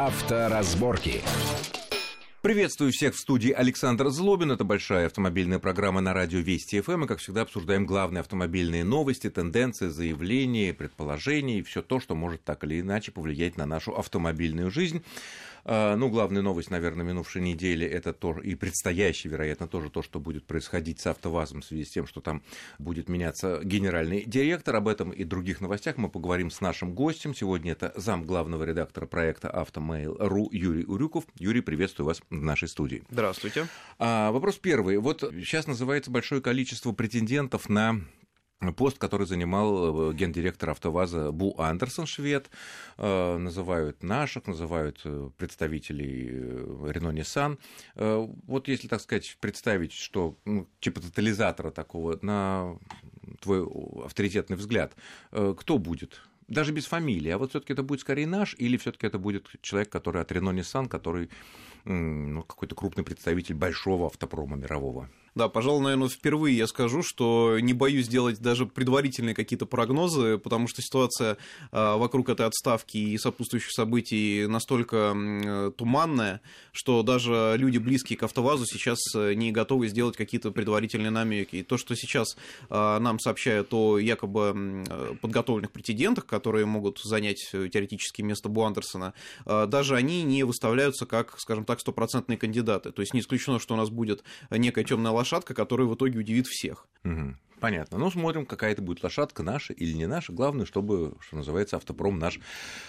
Авторазборки. Приветствую всех в студии Александр Злобин. Это большая автомобильная программа на радио Вести ФМ. И, как всегда, обсуждаем главные автомобильные новости, тенденции, заявления, предположения и все то, что может так или иначе повлиять на нашу автомобильную жизнь. А, ну, главная новость, наверное, минувшей недели, это то, и предстоящий, вероятно, тоже то, что будет происходить с АвтоВАЗом в связи с тем, что там будет меняться генеральный директор. Об этом и других новостях мы поговорим с нашим гостем. Сегодня это зам главного редактора проекта «Автомейл.ру» Юрий Урюков. Юрий, приветствую вас в нашей студии. Здравствуйте. А, вопрос первый. Вот сейчас называется большое количество претендентов на пост, который занимал э, гендиректор АвтоВАЗа Бу Андерсон, швед. Э, называют наших, называют э, представителей Рено Nissan. Вот если, так сказать, представить, что ну, типа тотализатора такого, на твой авторитетный взгляд, кто будет? Даже без фамилии, а вот все-таки это будет скорее наш, или все-таки это будет человек, который от Рено Nissan, который ну, какой-то крупный представитель большого автопрома мирового? Да, пожалуй, наверное, впервые я скажу, что не боюсь делать даже предварительные какие-то прогнозы, потому что ситуация а, вокруг этой отставки и сопутствующих событий настолько туманная, что даже люди, близкие к АвтоВАЗу, сейчас э, не готовы сделать какие-то предварительные намеки. И то, что сейчас а, нам сообщают о якобы подготовленных претендентах, которые могут занять э, теоретически место Бу Андерсона, а, даже они не выставляются как, скажем так, стопроцентные кандидаты. То есть не исключено, что у нас будет некая темная лошадка, лошадка, которая в итоге удивит всех. Угу. Понятно. Ну, смотрим, какая это будет лошадка, наша или не наша. Главное, чтобы, что называется, автопром наш,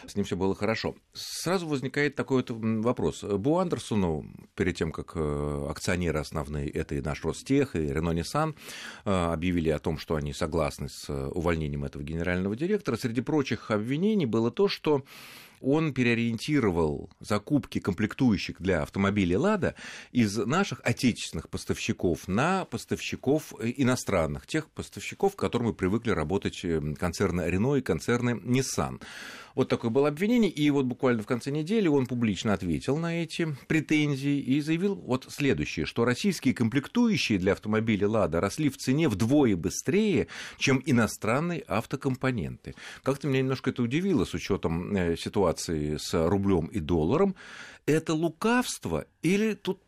с ним все было хорошо. Сразу возникает такой вот вопрос. Бу Андерсону, перед тем, как э, акционеры основные, это и наш Ростех, и Рено Nissan, э, объявили о том, что они согласны с увольнением этого генерального директора, среди прочих обвинений было то, что он переориентировал закупки комплектующих для автомобилей «Лада» из наших отечественных поставщиков на поставщиков э, иностранных, тех поставщиков, к которым привыкли работать э, концерны «Рено» и концерны «Ниссан». Вот такое было обвинение, и вот буквально в конце недели он публично ответил на эти претензии и заявил вот следующее, что российские комплектующие для автомобиля «Лада» росли в цене вдвое быстрее, чем иностранные автокомпоненты. Как-то меня немножко это удивило с учетом э, ситуации с рублем и долларом. Это лукавство или тут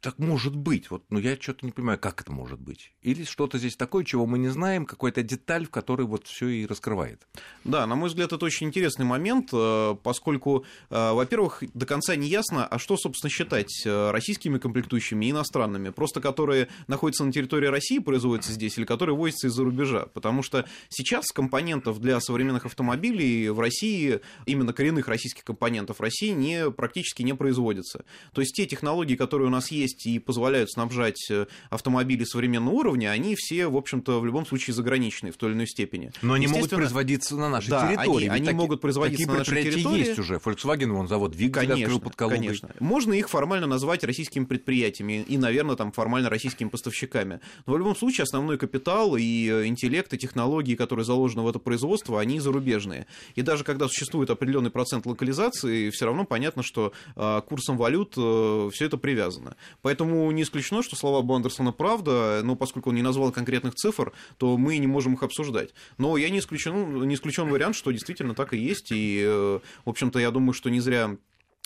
так может быть. Вот, но ну, я что-то не понимаю, как это может быть. Или что-то здесь такое, чего мы не знаем, какая-то деталь, в которой вот все и раскрывает. Да, на мой взгляд, это очень интересный момент, э, поскольку, э, во-первых, до конца не ясно, а что, собственно, считать э, российскими комплектующими и иностранными, просто которые находятся на территории России, производятся здесь, или которые возятся из-за рубежа. Потому что сейчас компонентов для современных автомобилей в России, именно коренных российских компонентов в России не, практически не производятся. То есть те технологии, которые у нас нас есть и позволяют снабжать э, автомобили современного уровня, они все, в общем-то, в любом случае заграничные в той или иной степени. Но они могут производиться на нашей да, территории. Они, они таки, могут производиться на нашей территории. есть уже. Volkswagen, вон завод двигатель конечно, открыл под Калугой. Конечно. Можно их формально назвать российскими предприятиями и, наверное, там формально российскими поставщиками. Но в любом случае основной капитал и э, интеллект, и технологии, которые заложены в это производство, они зарубежные. И даже когда существует определенный процент локализации, все равно понятно, что э, курсом валют все это привязано исключено. Поэтому не исключено, что слова Бандерсона правда, но поскольку он не назвал конкретных цифр, то мы не можем их обсуждать. Но я не исключен, не исключен вариант, что действительно так и есть, и, э, в общем-то, я думаю, что не зря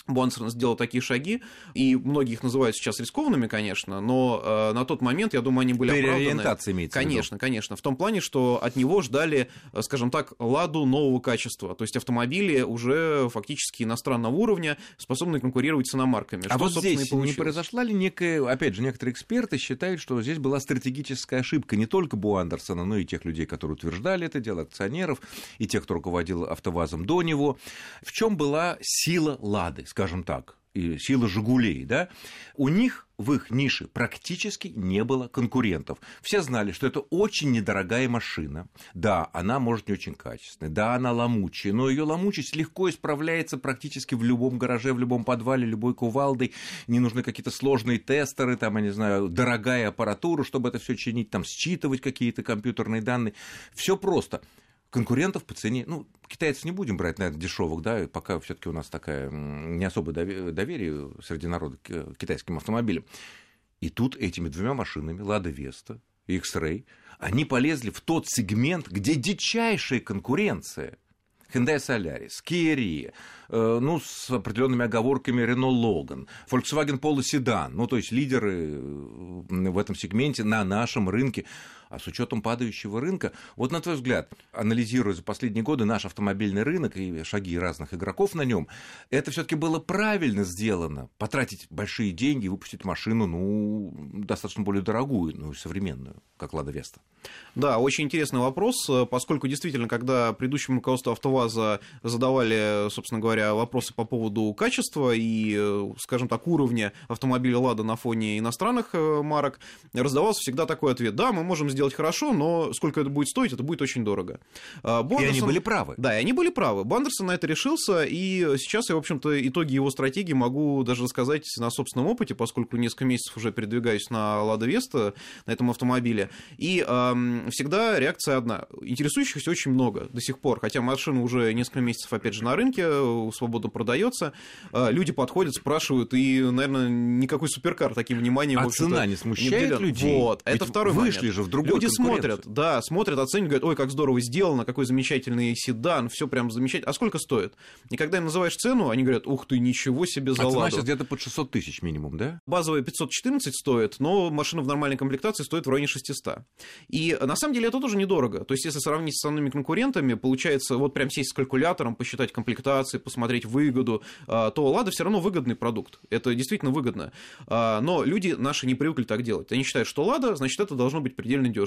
Бонсерн сделал такие шаги, и многие их называют сейчас рискованными, конечно, но э, на тот момент, я думаю, они были Переориентация имеется Конечно, конечно. В том плане, что от него ждали, э, скажем так, ладу нового качества. То есть автомобили уже фактически иностранного уровня, способны конкурировать с иномарками. А что, вот здесь не произошла ли некая, опять же, некоторые эксперты считают, что здесь была стратегическая ошибка не только Бу Андерсона, но и тех людей, которые утверждали это дело, акционеров, и тех, кто руководил автовазом до него. В чем была сила Лады? Скажем так, и сила «Жигулей», да, у них в их нише практически не было конкурентов. Все знали, что это очень недорогая машина. Да, она может не очень качественная, да, она ломучая, но ее ломучесть легко исправляется практически в любом гараже, в любом подвале, любой кувалдой. Не нужны какие-то сложные тестеры, там, я не знаю, дорогая аппаратура, чтобы это все чинить, там, считывать какие-то компьютерные данные. Все просто конкурентов по цене, ну, китайцев не будем брать, наверное, дешевых, да, пока все-таки у нас такая не особое доверие среди народа к китайским автомобилям. И тут этими двумя машинами, Лада Веста X-Ray, они полезли в тот сегмент, где дичайшая конкуренция Hyundai Solaris, Kia Rio, э, ну, с определенными оговорками Renault Logan, Volkswagen Polo Sedan, ну, то есть лидеры в этом сегменте на нашем рынке. А с учетом падающего рынка, вот на твой взгляд, анализируя за последние годы наш автомобильный рынок и шаги разных игроков на нем, это все-таки было правильно сделано, потратить большие деньги, выпустить машину, ну, достаточно более дорогую, ну, современную, как Лада Веста. Да, очень интересный вопрос, поскольку действительно, когда предыдущему руководству АвтоВАЗа задавали, собственно говоря, вопросы по поводу качества и, скажем так, уровня автомобиля Лада на фоне иностранных э, марок, раздавался всегда такой ответ, да, мы можем сделать сделать хорошо, но сколько это будет стоить, это будет очень дорого. Бондерсон... И они были правы. Да, и они были правы. Бандерсон на это решился, и сейчас я, в общем-то, итоги его стратегии могу даже рассказать на собственном опыте, поскольку несколько месяцев уже передвигаюсь на Лада Веста, на этом автомобиле. И эм, всегда реакция одна. Интересующихся очень много до сих пор, хотя машина уже несколько месяцев, опять же, на рынке, свободно продается. Э, люди подходят, спрашивают, и, наверное, никакой суперкар таким вниманием, а цена не смущает не людей? Вот, Ведь это второй вышли момент. же в другой Люди смотрят, да, смотрят, оценивают, говорят, ой, как здорово сделано, какой замечательный седан, все прям замечательно. А сколько стоит? И когда им называешь цену, они говорят, ух ты, ничего себе за а цена сейчас где-то под 600 тысяч минимум, да? Базовая 514 стоит, но машина в нормальной комплектации стоит в районе 600. И на самом деле это тоже недорого. То есть, если сравнить с основными конкурентами, получается, вот прям сесть с калькулятором, посчитать комплектации, посмотреть выгоду, а, то Лада все равно выгодный продукт. Это действительно выгодно. А, но люди наши не привыкли так делать. Они считают, что Лада, значит, это должно быть предельно дешево.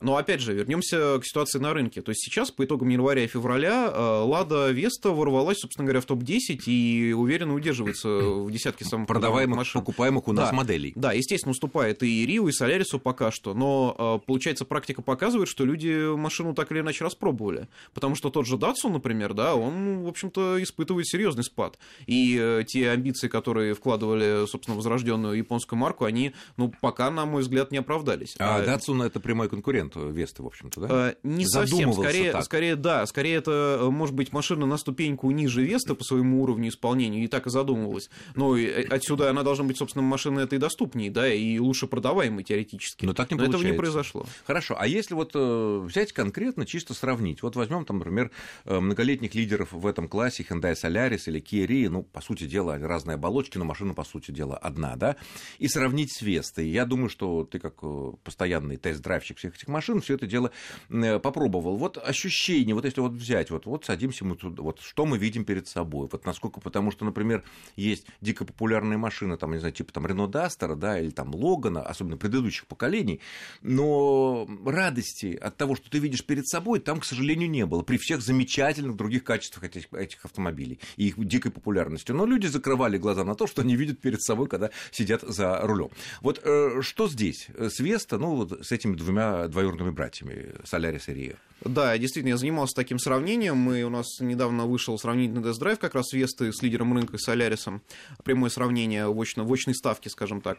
Но опять же, вернемся к ситуации на рынке. То есть сейчас, по итогам января и февраля, э, Лада Веста ворвалась, собственно говоря, в топ-10 и уверенно удерживается в десятке самых продаваемых, машин. покупаемых у нас да, моделей. Да, естественно, уступает и Рио, и Солярису пока что, но э, получается практика показывает, что люди машину так или иначе распробовали, потому что тот же Datsun, например, да, он, в общем-то, испытывает серьезный спад, и э, те амбиции, которые вкладывали, собственно, возрожденную японскую марку, они, ну, пока, на мой взгляд, не оправдались. А, а Datsun это прямой конкурент Весты, в общем-то, да? Э, не совсем, скорее, скорее, да, скорее это, э, может быть, машина на ступеньку ниже Веста по своему уровню исполнения, и так и задумывалась. Но э, отсюда она должна быть, собственно, машина этой доступнее, да, и лучше продаваемой теоретически. Но так не Но получается. этого не произошло. Хорошо, а если вот взять конкретно, чисто сравнить, вот возьмем там, например, многолетних лидеров в этом классе, Hyundai Solaris или Kia Rio, ну, по сути дела, разные оболочки, но машина, по сути дела, одна, да, и сравнить с Вестой. Я думаю, что ты как постоянный тест-драйвщик всех этих машин все это дело э, попробовал. Вот ощущение, вот если вот взять, вот, вот садимся мы тут, вот что мы видим перед собой, вот насколько, потому что, например, есть дико популярные машины, там, не знаю, типа там Рено Дастера, да, или там Логана, особенно предыдущих поколений, но радости от того, что ты видишь перед собой, там, к сожалению, не было, при всех замечательных других качествах этих, этих автомобилей и их дикой популярностью. Но люди закрывали глаза на то, что они видят перед собой, когда сидят за рулем. Вот э, что здесь? С Веста, ну, вот с этими двумя двоюродными братьями, Солярис и Рио. Да, действительно, я занимался таким сравнением, и у нас недавно вышел сравнительный тест-драйв как раз Весты с лидером рынка Солярисом, прямое сравнение в, очно, в очной ставке, скажем так.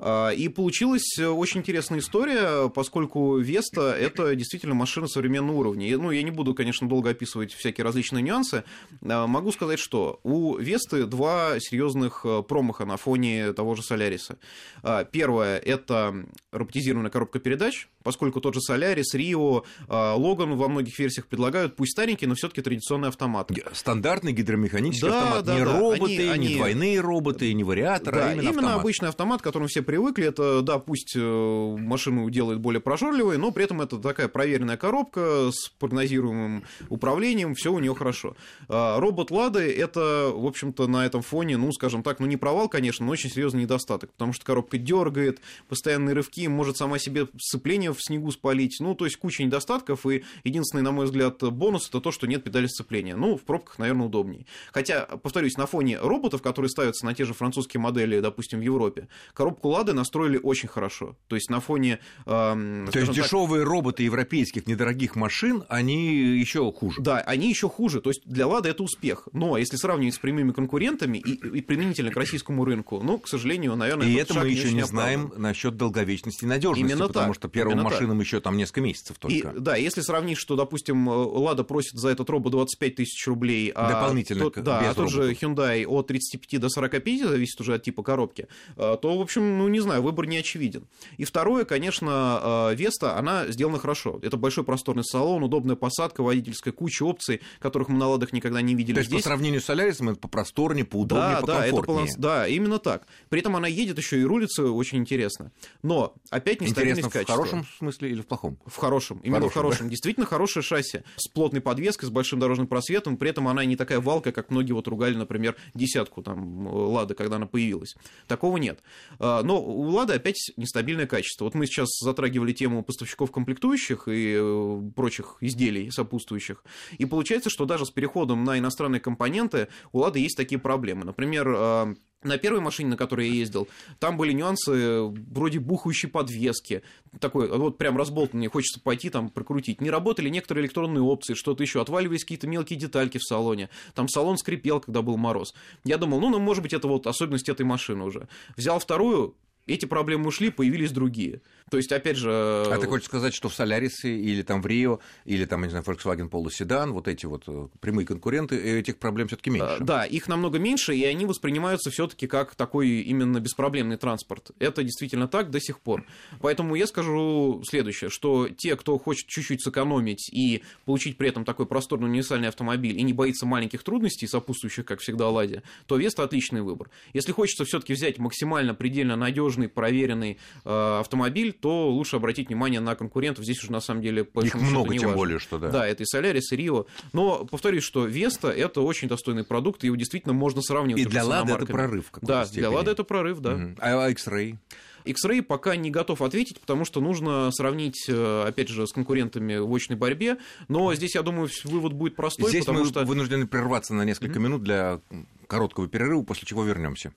А, и получилась очень интересная история, поскольку Веста – это действительно машина современного уровня. Ну, я не буду, конечно, долго описывать всякие различные нюансы. А, могу сказать, что у Весты два серьезных э, промаха на фоне того же Соляриса. А, первое – это роботизированная коробка передач, поскольку тот же Солярис, Рио, Логан во многих версиях предлагают, пусть старенький, но все-таки традиционный автомат. Стандартный гидромеханический да, автомат. Да, не да. роботы, они, не двойные роботы, не вариаторы, да, а именно, именно автомат. обычный автомат, к которому все привыкли. Это, да, пусть э, машину делает более прожорливой, но при этом это такая проверенная коробка с прогнозируемым управлением, все у нее хорошо. А, робот Лады это, в общем-то, на этом фоне, ну, скажем так, ну не провал, конечно, но очень серьезный недостаток, потому что коробка дергает, постоянные рывки, может сама себе сцепление в снегу спалить, ну, то есть куча недостатков, и единственный, на мой взгляд, бонус это то, что нет педали сцепления. Ну, в пробках, наверное, удобнее. Хотя, повторюсь, на фоне роботов, которые ставятся на те же французские модели, допустим, в Европе, коробку Лады настроили очень хорошо. То есть на фоне... Э, то есть дешевые роботы европейских недорогих машин, они еще хуже. Да, они еще хуже. То есть для Лады это успех. Но если сравнивать с прямыми конкурентами и, и применительно к российскому рынку, ну, к сожалению, наверное, и это мы еще не знаем насчет долговечности и надежности. Именно потому так. Что первым Именно машинам еще там несколько месяцев И, только. да, если сравнить, что, допустим, Лада просит за этот робот 25 тысяч рублей, а Дополнительно тот, да, а тот же роботов. Hyundai от 35 до 45, зависит уже от типа коробки, э, то, в общем, ну, не знаю, выбор не очевиден. И второе, конечно, э, Веста, она сделана хорошо. Это большой просторный салон, удобная посадка, водительская, куча опций, которых мы на Ладах никогда не видели. То есть по Здесь сравнению с Солярисом это попросторнее, поудобнее, да, да, это покомфортнее. баланс, да, именно так. При этом она едет еще и рулится очень интересно. Но опять нестабильность Интересно, в хорошем смысле или в плохом? В хорошем, именно в Хорошем, хорошем. Действительно хорошее шасси с плотной подвеской, с большим дорожным просветом, при этом она не такая валка, как многие вот ругали, например, десятку там Лады, когда она появилась. Такого нет. А, Но у Лады опять нестабильное качество. Вот мы сейчас затрагивали тему поставщиков комплектующих и э, прочих изделий сопутствующих, и получается, что даже с переходом на иностранные компоненты у Лады есть такие проблемы. Например, а, на первой машине, на которой я ездил, там были нюансы вроде бухающей подвески. Такой, вот прям разболтанный, хочется пойти там прокрутить. Не работали некоторые электронные опции, что-то еще. Отваливались какие-то мелкие детальки в салоне. Там салон скрипел, когда был мороз. Я думал, ну, ну, может быть, это вот особенность этой машины уже. Взял вторую, эти проблемы ушли, появились другие. То есть, опять же... А ты хочешь сказать, что в Солярисе или там в Рио, или там, не знаю, Volkswagen Polo Sedan, вот эти вот э, прямые конкуренты, э, этих проблем все таки меньше? Да, их намного меньше, и они воспринимаются все-таки как такой именно беспроблемный транспорт. Это действительно так до сих пор. Поэтому я скажу следующее, что те, кто хочет чуть-чуть сэкономить и получить при этом такой просторный универсальный автомобиль и не боится маленьких трудностей, сопутствующих, как всегда, Ладе, то Веста отличный выбор. Если хочется все-таки взять максимально предельно надежный, проверенный э, автомобиль, то лучше обратить внимание на конкурентов. Здесь уже на самом деле по Их много, не тем важно. более, что да. Да, это и Солярис, и Рио. Но повторюсь, что Веста это очень достойный продукт, и его действительно можно сравнивать. И для с Лады это прорыв Да, степени. для Лады это прорыв, да. Мгм. А X-Ray? X-Ray пока не готов ответить, потому что нужно сравнить, э, опять же, с конкурентами в очной борьбе. Но здесь, я думаю, вывод будет простой, Здесь потому мы что... вынуждены прерваться на несколько минут для короткого перерыва, после чего вернемся.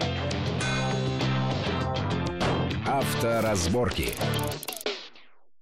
Авторазборки.